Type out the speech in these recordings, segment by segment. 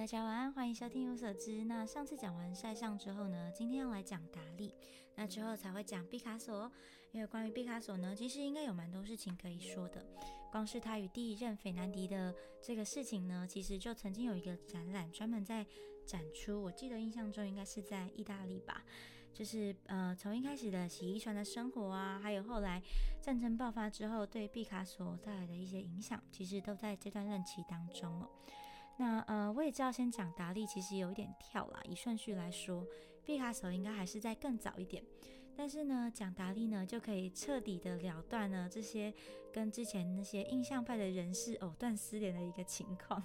大家晚安，欢迎收听有所知。那上次讲完塞尚之后呢，今天要来讲达利，那之后才会讲毕卡索。因为关于毕卡索呢，其实应该有蛮多事情可以说的。光是他与第一任斐南迪的这个事情呢，其实就曾经有一个展览专门在展出。我记得印象中应该是在意大利吧，就是呃从一开始的洗衣船的生活啊，还有后来战争爆发之后对毕卡索带来的一些影响，其实都在这段任期当中哦。那呃，我也知道先讲达利，其实有一点跳啦。以顺序来说，毕卡索应该还是在更早一点。但是呢，讲达利呢，就可以彻底的了断呢这些跟之前那些印象派的人士藕断丝连的一个情况。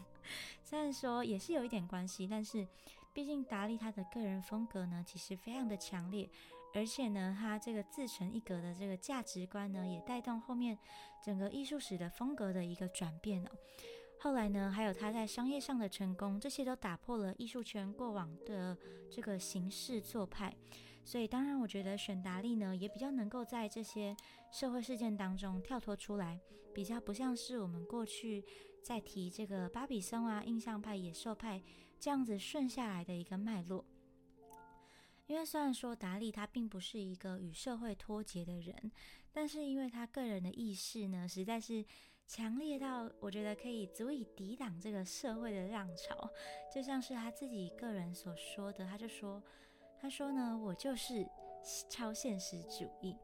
虽然说也是有一点关系，但是毕竟达利他的个人风格呢，其实非常的强烈，而且呢，他这个自成一格的这个价值观呢，也带动后面整个艺术史的风格的一个转变哦。后来呢，还有他在商业上的成功，这些都打破了艺术圈过往的这个形式做派。所以，当然，我觉得选达利呢，也比较能够在这些社会事件当中跳脱出来，比较不像是我们过去在提这个巴比松啊、印象派、野兽派这样子顺下来的一个脉络。因为虽然说达利他并不是一个与社会脱节的人，但是因为他个人的意识呢，实在是强烈到我觉得可以足以抵挡这个社会的浪潮。就像是他自己个人所说的，他就说：“他说呢，我就是超现实主义，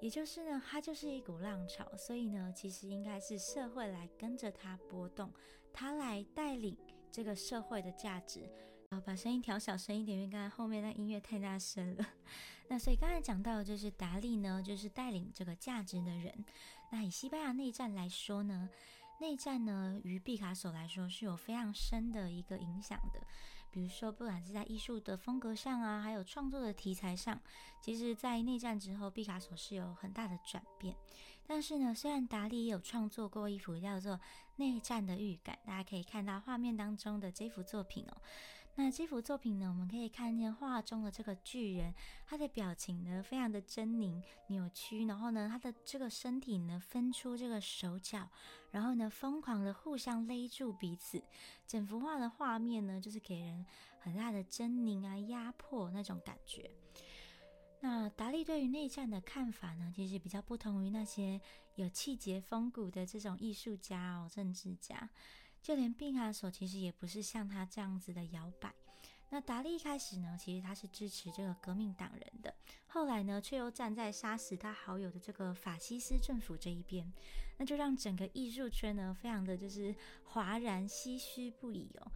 也就是呢，他就是一股浪潮，所以呢，其实应该是社会来跟着他波动，他来带领这个社会的价值。”好，把声音调小声一点，因为刚才后面那音乐太大声了。那所以刚才讲到，就是达利呢，就是带领这个价值的人。那以西班牙内战来说呢？内战呢，于毕卡索来说是有非常深的一个影响的。比如说，不管是在艺术的风格上啊，还有创作的题材上，其实，在内战之后，毕卡索是有很大的转变。但是呢，虽然达利也有创作过一幅叫做《内战的预感》，大家可以看到画面当中的这幅作品哦。那这幅作品呢，我们可以看见画中的这个巨人，他的表情呢，非常的狰狞、扭曲，然后呢，他的这个身体呢，分出这个手脚，然后呢。疯狂的互相勒住彼此，整幅画的画面呢，就是给人很大的狰狞啊、压迫那种感觉。那达利对于内战的看法呢，其实比较不同于那些有气节风骨的这种艺术家哦、政治家，就连毕卡索其实也不是像他这样子的摇摆。那达利一开始呢，其实他是支持这个革命党人的，后来呢，却又站在杀死他好友的这个法西斯政府这一边，那就让整个艺术圈呢，非常的就是哗然唏嘘不已哦。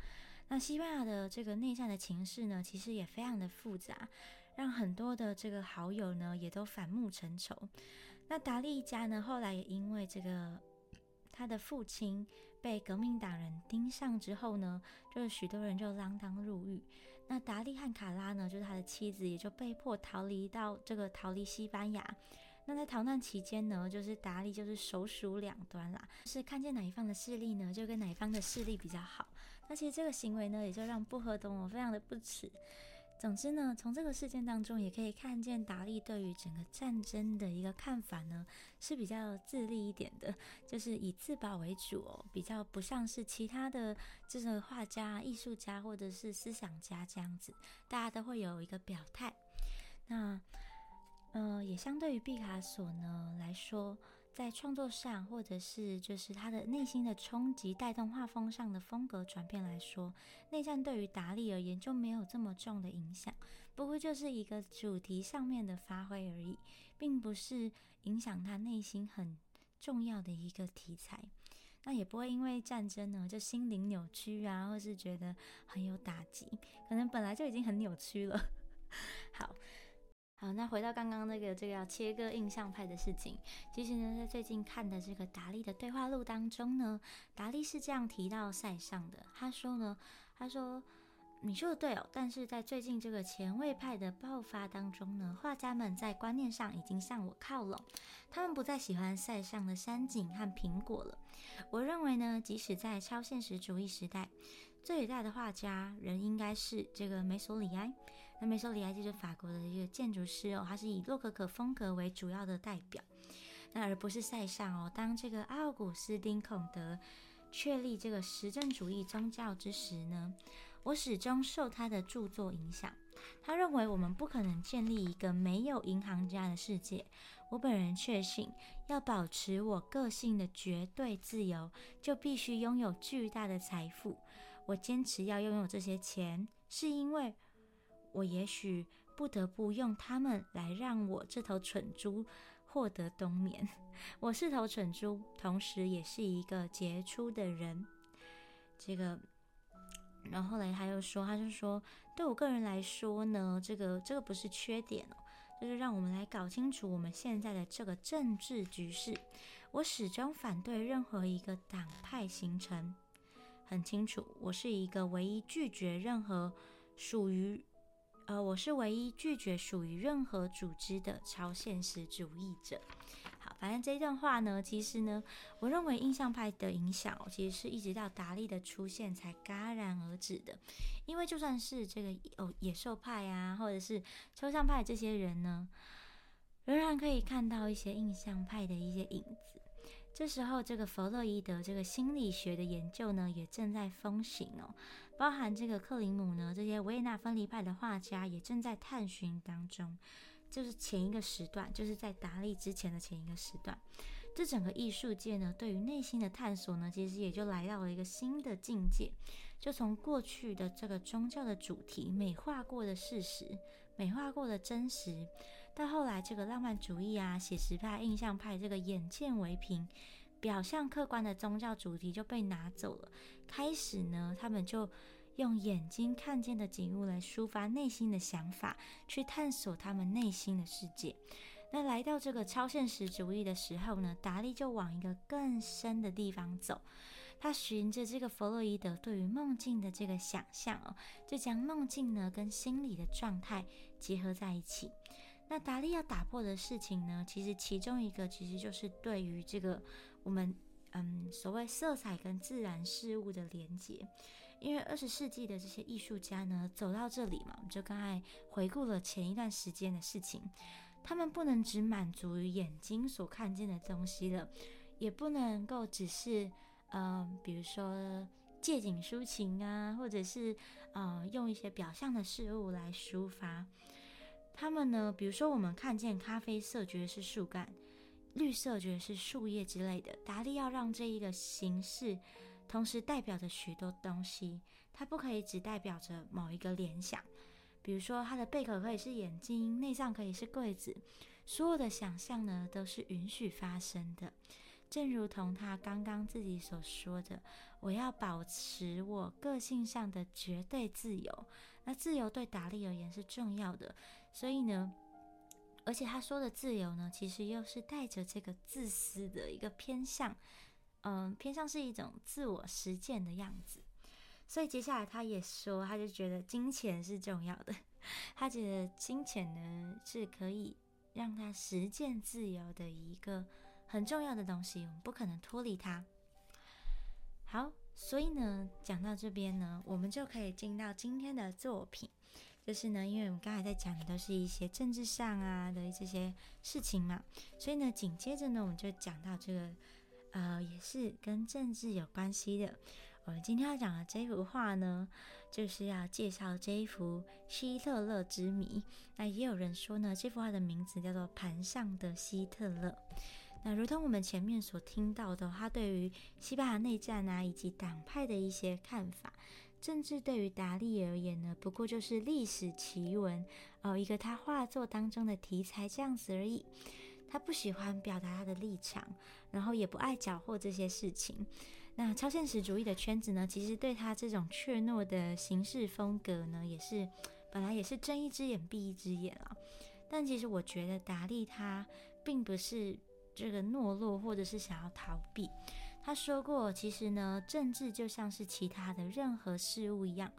那西班牙的这个内战的情势呢，其实也非常的复杂，让很多的这个好友呢，也都反目成仇。那达利一家呢，后来也因为这个。他的父亲被革命党人盯上之后呢，就是许多人就锒铛入狱。那达利和卡拉呢，就是他的妻子，也就被迫逃离到这个逃离西班牙。那在逃难期间呢，就是达利就是手鼠两端啦，是看见哪一方的势力呢，就跟哪一方的势力比较好。那其实这个行为呢，也就让布荷东我非常的不耻。总之呢，从这个事件当中也可以看见达利对于整个战争的一个看法呢，是比较自立一点的，就是以自保为主哦，比较不像是其他的这个画家、艺术家或者是思想家这样子，大家都会有一个表态。那。呃，也相对于毕卡索呢来说，在创作上，或者是就是他的内心的冲击带动画风上的风格转变来说，内战对于达利而言就没有这么重的影响。不过就是一个主题上面的发挥而已，并不是影响他内心很重要的一个题材。那也不会因为战争呢就心灵扭曲啊，或是觉得很有打击，可能本来就已经很扭曲了。好。那回到刚刚那个这个要切割印象派的事情，其实呢，在最近看的这个达利的对话录当中呢，达利是这样提到塞尚的，他说呢，他说。你说的对哦，但是在最近这个前卫派的爆发当中呢，画家们在观念上已经向我靠拢，他们不再喜欢塞尚的山景和苹果了。我认为呢，即使在超现实主义时代，最伟大的画家仍应该是这个梅索里埃。梅索里埃就是法国的一个建筑师哦，他是以洛可可风格为主要的代表，那而不是塞尚哦。当这个奥古斯丁孔德。确立这个实证主义宗教之时呢，我始终受他的著作影响。他认为我们不可能建立一个没有银行家的世界。我本人确信，要保持我个性的绝对自由，就必须拥有巨大的财富。我坚持要拥有这些钱，是因为我也许不得不用它们来让我这头蠢猪获得冬眠。我是头蠢猪，同时也是一个杰出的人。这个，然后后来他又说，他就说，对我个人来说呢，这个这个不是缺点哦。就是让我们来搞清楚我们现在的这个政治局势。我始终反对任何一个党派形成。很清楚，我是一个唯一拒绝任何属于，呃，我是唯一拒绝属于任何组织的超现实主义者。好反正这段话呢，其实呢，我认为印象派的影响，其实是一直到达利的出现才戛然而止的。因为就算是这个哦野兽派啊，或者是抽象派这些人呢，仍然可以看到一些印象派的一些影子。这时候，这个弗洛伊德这个心理学的研究呢，也正在风行哦，包含这个克林姆呢，这些维也纳分离派的画家也正在探寻当中。就是前一个时段，就是在达利之前的前一个时段，这整个艺术界呢，对于内心的探索呢，其实也就来到了一个新的境界。就从过去的这个宗教的主题美化过的事实，美化过的真实，到后来这个浪漫主义啊、写实派、印象派这个眼见为凭、表象客观的宗教主题就被拿走了。开始呢，他们就。用眼睛看见的景物来抒发内心的想法，去探索他们内心的世界。那来到这个超现实主义的时候呢，达利就往一个更深的地方走。他循着这个弗洛伊德对于梦境的这个想象哦，就将梦境呢跟心理的状态结合在一起。那达利要打破的事情呢，其实其中一个其实就是对于这个我们嗯所谓色彩跟自然事物的连接。因为二十世纪的这些艺术家呢，走到这里嘛，我们就刚才回顾了前一段时间的事情。他们不能只满足于眼睛所看见的东西了，也不能够只是，嗯，比如说借景抒情啊，或者是，呃，用一些表象的事物来抒发。他们呢，比如说我们看见咖啡色，觉得是树干；绿色，觉得是树叶之类的。达利要让这一个形式。同时代表着许多东西，它不可以只代表着某一个联想。比如说，它的贝壳可以是眼睛，内脏可以是柜子，所有的想象呢都是允许发生的。正如同他刚刚自己所说的：“我要保持我个性上的绝对自由。”那自由对达利而言是重要的，所以呢，而且他说的自由呢，其实又是带着这个自私的一个偏向。嗯，偏向是一种自我实践的样子，所以接下来他也说，他就觉得金钱是重要的，他觉得金钱呢是可以让他实践自由的一个很重要的东西，我们不可能脱离它。好，所以呢，讲到这边呢，我们就可以进到今天的作品，就是呢，因为我们刚才在讲的都是一些政治上啊的这些事情嘛，所以呢，紧接着呢，我们就讲到这个。呃，也是跟政治有关系的。我们今天要讲的这幅画呢，就是要介绍这一幅希特勒之谜。那也有人说呢，这幅画的名字叫做《盘上的希特勒》。那如同我们前面所听到的，他对于西班牙内战啊，以及党派的一些看法，政治对于达利而言呢，不过就是历史奇闻哦，一个他画作当中的题材这样子而已。他不喜欢表达他的立场，然后也不爱搅和这些事情。那超现实主义的圈子呢，其实对他这种怯懦的行事风格呢，也是本来也是睁一只眼闭一只眼啊。但其实我觉得达利他并不是这个懦弱，或者是想要逃避。他说过，其实呢，政治就像是其他的任何事物一样，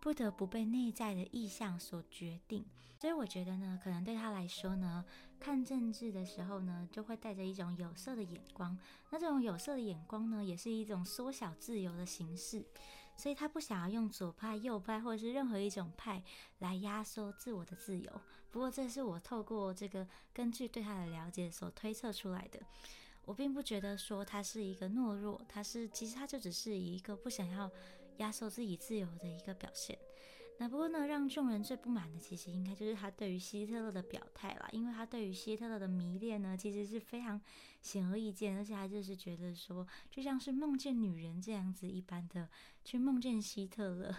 不得不被内在的意向所决定。所以我觉得呢，可能对他来说呢。看政治的时候呢，就会带着一种有色的眼光。那这种有色的眼光呢，也是一种缩小自由的形式。所以他不想要用左派、右派或者是任何一种派来压缩自我的自由。不过这是我透过这个根据对他的了解所推测出来的。我并不觉得说他是一个懦弱，他是其实他就只是一个不想要压缩自己自由的一个表现。那不过呢，让众人最不满的，其实应该就是他对于希特勒的表态啦，因为他对于希特勒的迷恋呢，其实是非常显而易见，而且他就是觉得说，就像是梦见女人这样子一般的去梦见希特勒，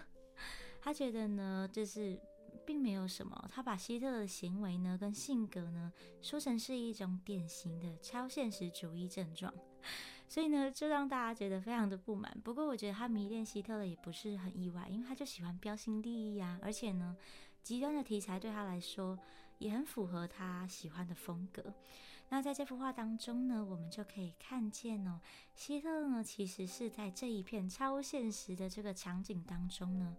他觉得呢，就是并没有什么，他把希特勒的行为呢跟性格呢说成是一种典型的超现实主义症状。所以呢，就让大家觉得非常的不满。不过，我觉得他迷恋希特勒也不是很意外，因为他就喜欢标新立异啊，而且呢，极端的题材对他来说也很符合他喜欢的风格。那在这幅画当中呢，我们就可以看见哦，希特勒呢其实是在这一片超现实的这个场景当中呢，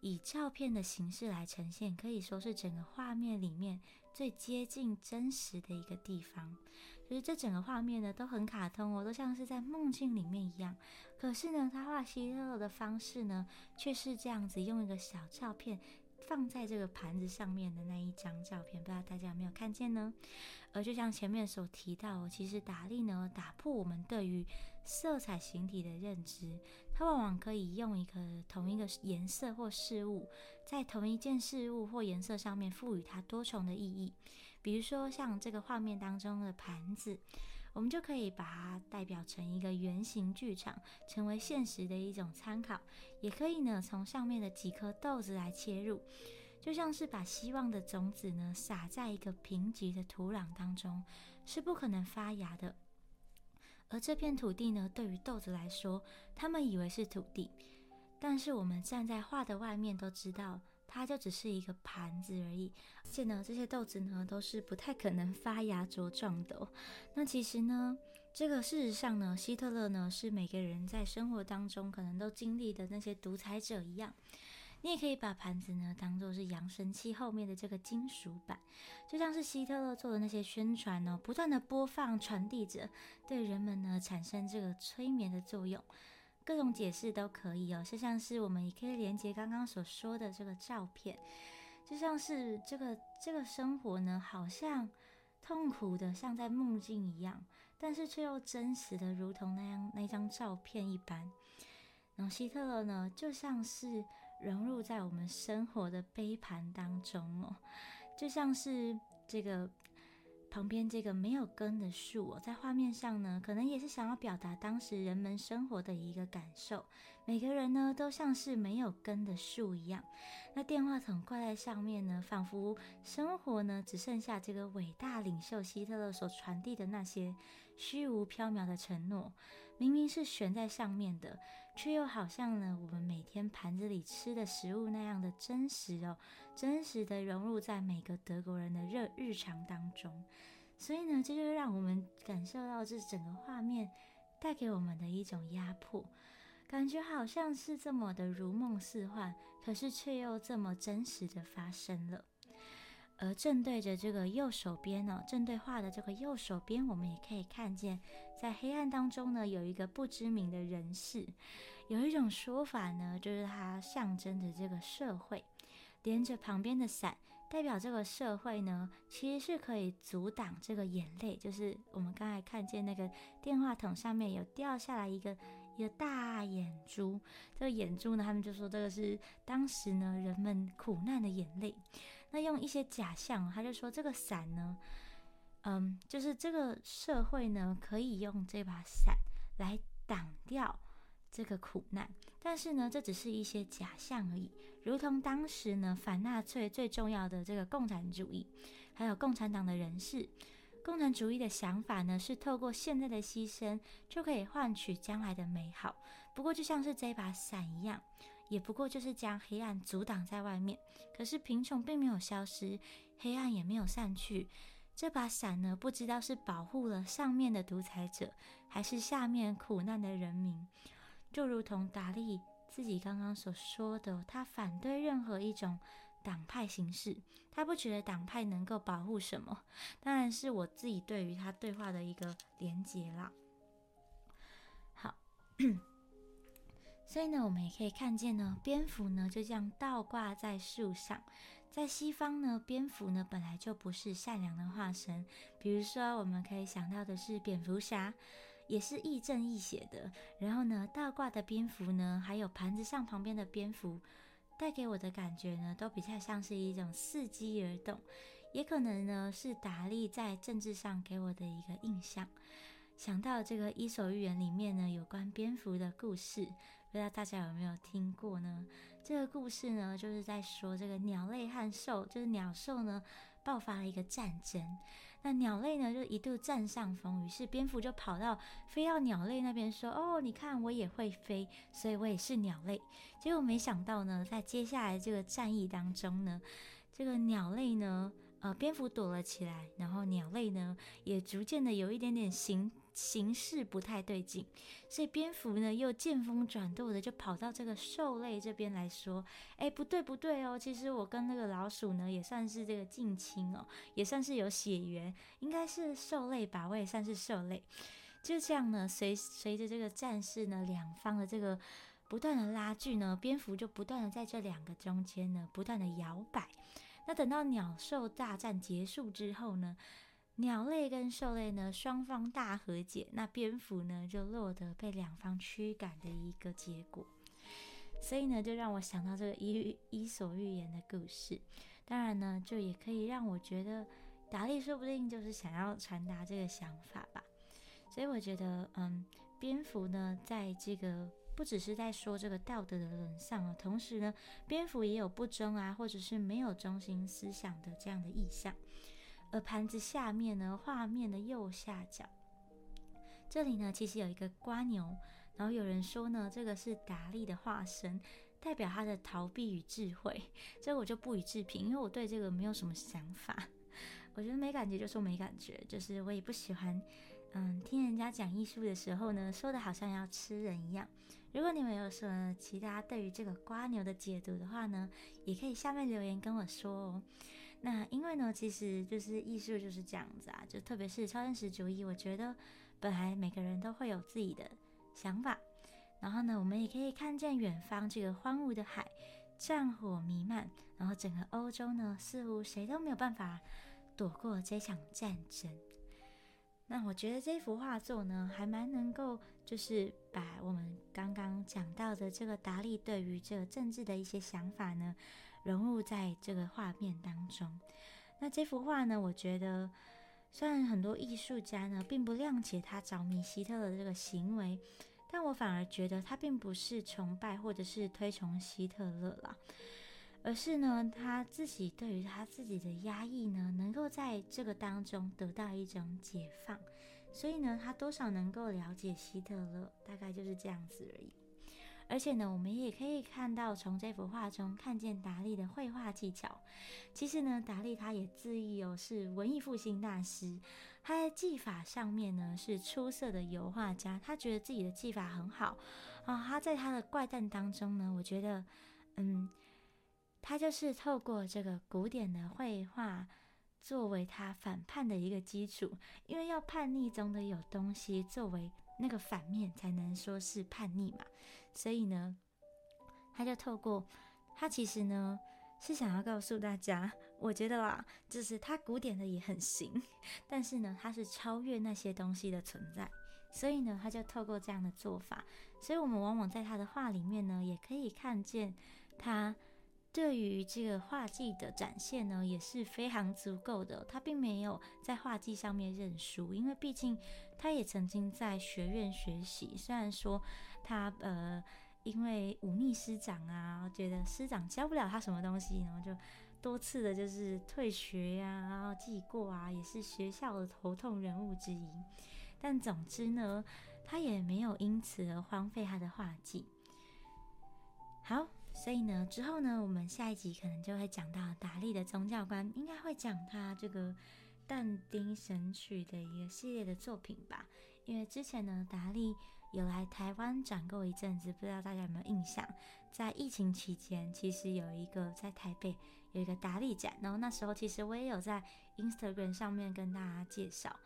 以照片的形式来呈现，可以说是整个画面里面最接近真实的一个地方。就是这整个画面呢都很卡通哦，都像是在梦境里面一样。可是呢，他画希特勒的方式呢，却是这样子用一个小照片放在这个盘子上面的那一张照片，不知道大家有没有看见呢？而就像前面所提到，其实达利呢打破我们对于色彩形体的认知，它往往可以用一个同一个颜色或事物，在同一件事物或颜色上面赋予它多重的意义。比如说，像这个画面当中的盘子，我们就可以把它代表成一个圆形剧场，成为现实的一种参考。也可以呢，从上面的几颗豆子来切入，就像是把希望的种子呢撒在一个贫瘠的土壤当中，是不可能发芽的。而这片土地呢，对于豆子来说，他们以为是土地，但是我们站在画的外面都知道。它就只是一个盘子而已，而且呢，这些豆子呢都是不太可能发芽茁壮的。那其实呢，这个事实上呢，希特勒呢是每个人在生活当中可能都经历的那些独裁者一样。你也可以把盘子呢当做是扬声器后面的这个金属板，就像是希特勒做的那些宣传呢，不断的播放传递着，对人们呢产生这个催眠的作用。各种解释都可以哦，就像是我们也可以连接刚刚所说的这个照片，就像是这个这个生活呢，好像痛苦的像在梦境一样，但是却又真实的如同那样那张照片一般。然后希特勒呢，就像是融入在我们生活的杯盘当中哦，就像是这个。旁边这个没有根的树，在画面上呢，可能也是想要表达当时人们生活的一个感受。每个人呢，都像是没有根的树一样。那电话筒挂在上面呢，仿佛生活呢，只剩下这个伟大领袖希特勒所传递的那些虚无缥缈的承诺。明明是悬在上面的，却又好像呢，我们每天盘子里吃的食物那样的真实哦，真实的融入在每个德国人的热日常当中。所以呢，这就让我们感受到这整个画面带给我们的一种压迫，感觉好像是这么的如梦似幻，可是却又这么真实的发生了。而正对着这个右手边呢，正对画的这个右手边，我们也可以看见，在黑暗当中呢，有一个不知名的人士。有一种说法呢，就是它象征着这个社会，连着旁边的伞，代表这个社会呢，其实是可以阻挡这个眼泪。就是我们刚才看见那个电话筒上面有掉下来一个一个大眼珠，这个眼珠呢，他们就说这个是当时呢人们苦难的眼泪。那用一些假象，他就说这个伞呢，嗯，就是这个社会呢，可以用这把伞来挡掉这个苦难，但是呢，这只是一些假象而已。如同当时呢，反纳粹最重要的这个共产主义，还有共产党的人士，共产主义的想法呢，是透过现在的牺牲就可以换取将来的美好。不过，就像是这把伞一样。也不过就是将黑暗阻挡在外面，可是贫穷并没有消失，黑暗也没有散去。这把伞呢，不知道是保护了上面的独裁者，还是下面苦难的人民。就如同达利自己刚刚所说的，他反对任何一种党派形式，他不觉得党派能够保护什么。当然是我自己对于他对话的一个连结啦。好。所以呢，我们也可以看见呢，蝙蝠呢就这样倒挂在树上，在西方呢，蝙蝠呢本来就不是善良的化身，比如说我们可以想到的是蝙蝠侠，也是亦正亦邪的。然后呢，倒挂的蝙蝠呢，还有盘子上旁边的蝙蝠，带给我的感觉呢，都比较像是一种伺机而动，也可能呢是达利在政治上给我的一个印象。想到这个《伊索寓言》里面呢，有关蝙蝠的故事，不知道大家有没有听过呢？这个故事呢，就是在说这个鸟类和兽，就是鸟兽呢爆发了一个战争。那鸟类呢就一度占上风，于是蝙蝠就跑到飞到鸟类那边说：“哦，你看我也会飞，所以我也是鸟类。”结果没想到呢，在接下来这个战役当中呢，这个鸟类呢，呃，蝙蝠躲了起来，然后鸟类呢也逐渐的有一点点形。形势不太对劲，所以蝙蝠呢又见风转舵的就跑到这个兽类这边来说：“哎，不对不对哦，其实我跟那个老鼠呢也算是这个近亲哦，也算是有血缘，应该是兽类吧，我也算是兽类。”就这样呢，随随着这个战事呢，两方的这个不断的拉锯呢，蝙蝠就不断的在这两个中间呢不断的摇摆。那等到鸟兽大战结束之后呢？鸟类跟兽类呢，双方大和解，那蝙蝠呢就落得被两方驱赶的一个结果。所以呢，就让我想到这个伊伊索寓言的故事。当然呢，就也可以让我觉得达利说不定就是想要传达这个想法吧。所以我觉得，嗯，蝙蝠呢，在这个不只是在说这个道德的沦丧啊，同时呢，蝙蝠也有不忠啊，或者是没有中心思想的这样的意象。而盘子下面呢，画面的右下角，这里呢其实有一个瓜牛，然后有人说呢，这个是达利的化身，代表他的逃避与智慧。这个我就不予置评，因为我对这个没有什么想法。我觉得没感觉就说没感觉，就是我也不喜欢，嗯，听人家讲艺术的时候呢，说的好像要吃人一样。如果你们有什么其他对于这个瓜牛的解读的话呢，也可以下面留言跟我说哦。那因为呢，其实就是艺术就是这样子啊，就特别是超现实主义，我觉得本来每个人都会有自己的想法。然后呢，我们也可以看见远方这个荒芜的海，战火弥漫，然后整个欧洲呢，似乎谁都没有办法躲过这场战争。那我觉得这幅画作呢，还蛮能够就是把我们刚刚讲到的这个达利对于这个政治的一些想法呢。融入在这个画面当中。那这幅画呢？我觉得，虽然很多艺术家呢并不谅解他着迷希特勒的这个行为，但我反而觉得他并不是崇拜或者是推崇希特勒啦，而是呢他自己对于他自己的压抑呢，能够在这个当中得到一种解放，所以呢他多少能够了解希特勒，大概就是这样子而已。而且呢，我们也可以看到，从这幅画中看见达利的绘画技巧。其实呢，达利他也自译哦是文艺复兴大师，他在技法上面呢是出色的油画家。他觉得自己的技法很好啊。他在他的怪诞当中呢，我觉得，嗯，他就是透过这个古典的绘画作为他反叛的一个基础，因为要叛逆中的有东西作为那个反面，才能说是叛逆嘛。所以呢，他就透过他其实呢是想要告诉大家，我觉得啦，就是他古典的也很行，但是呢，他是超越那些东西的存在。所以呢，他就透过这样的做法，所以我们往往在他的画里面呢，也可以看见他对于这个画技的展现呢，也是非常足够的。他并没有在画技上面认输，因为毕竟他也曾经在学院学习，虽然说。他呃，因为忤逆师长啊，觉得师长教不了他什么东西，然后就多次的就是退学呀，然后记过啊，也是学校的头痛人物之一。但总之呢，他也没有因此而荒废他的画技。好，所以呢，之后呢，我们下一集可能就会讲到达利的宗教观，应该会讲他这个但丁神曲的一个系列的作品吧。因为之前呢，达利。有来台湾展过一阵子，不知道大家有没有印象？在疫情期间，其实有一个在台北有一个达利展，然后那时候其实我也有在 Instagram 上面跟大家介绍。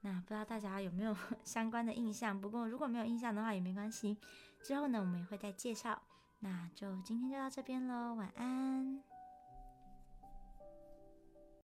那不知道大家有没有相关的印象？不过如果没有印象的话也没关系，之后呢我们也会再介绍。那就今天就到这边喽，晚安。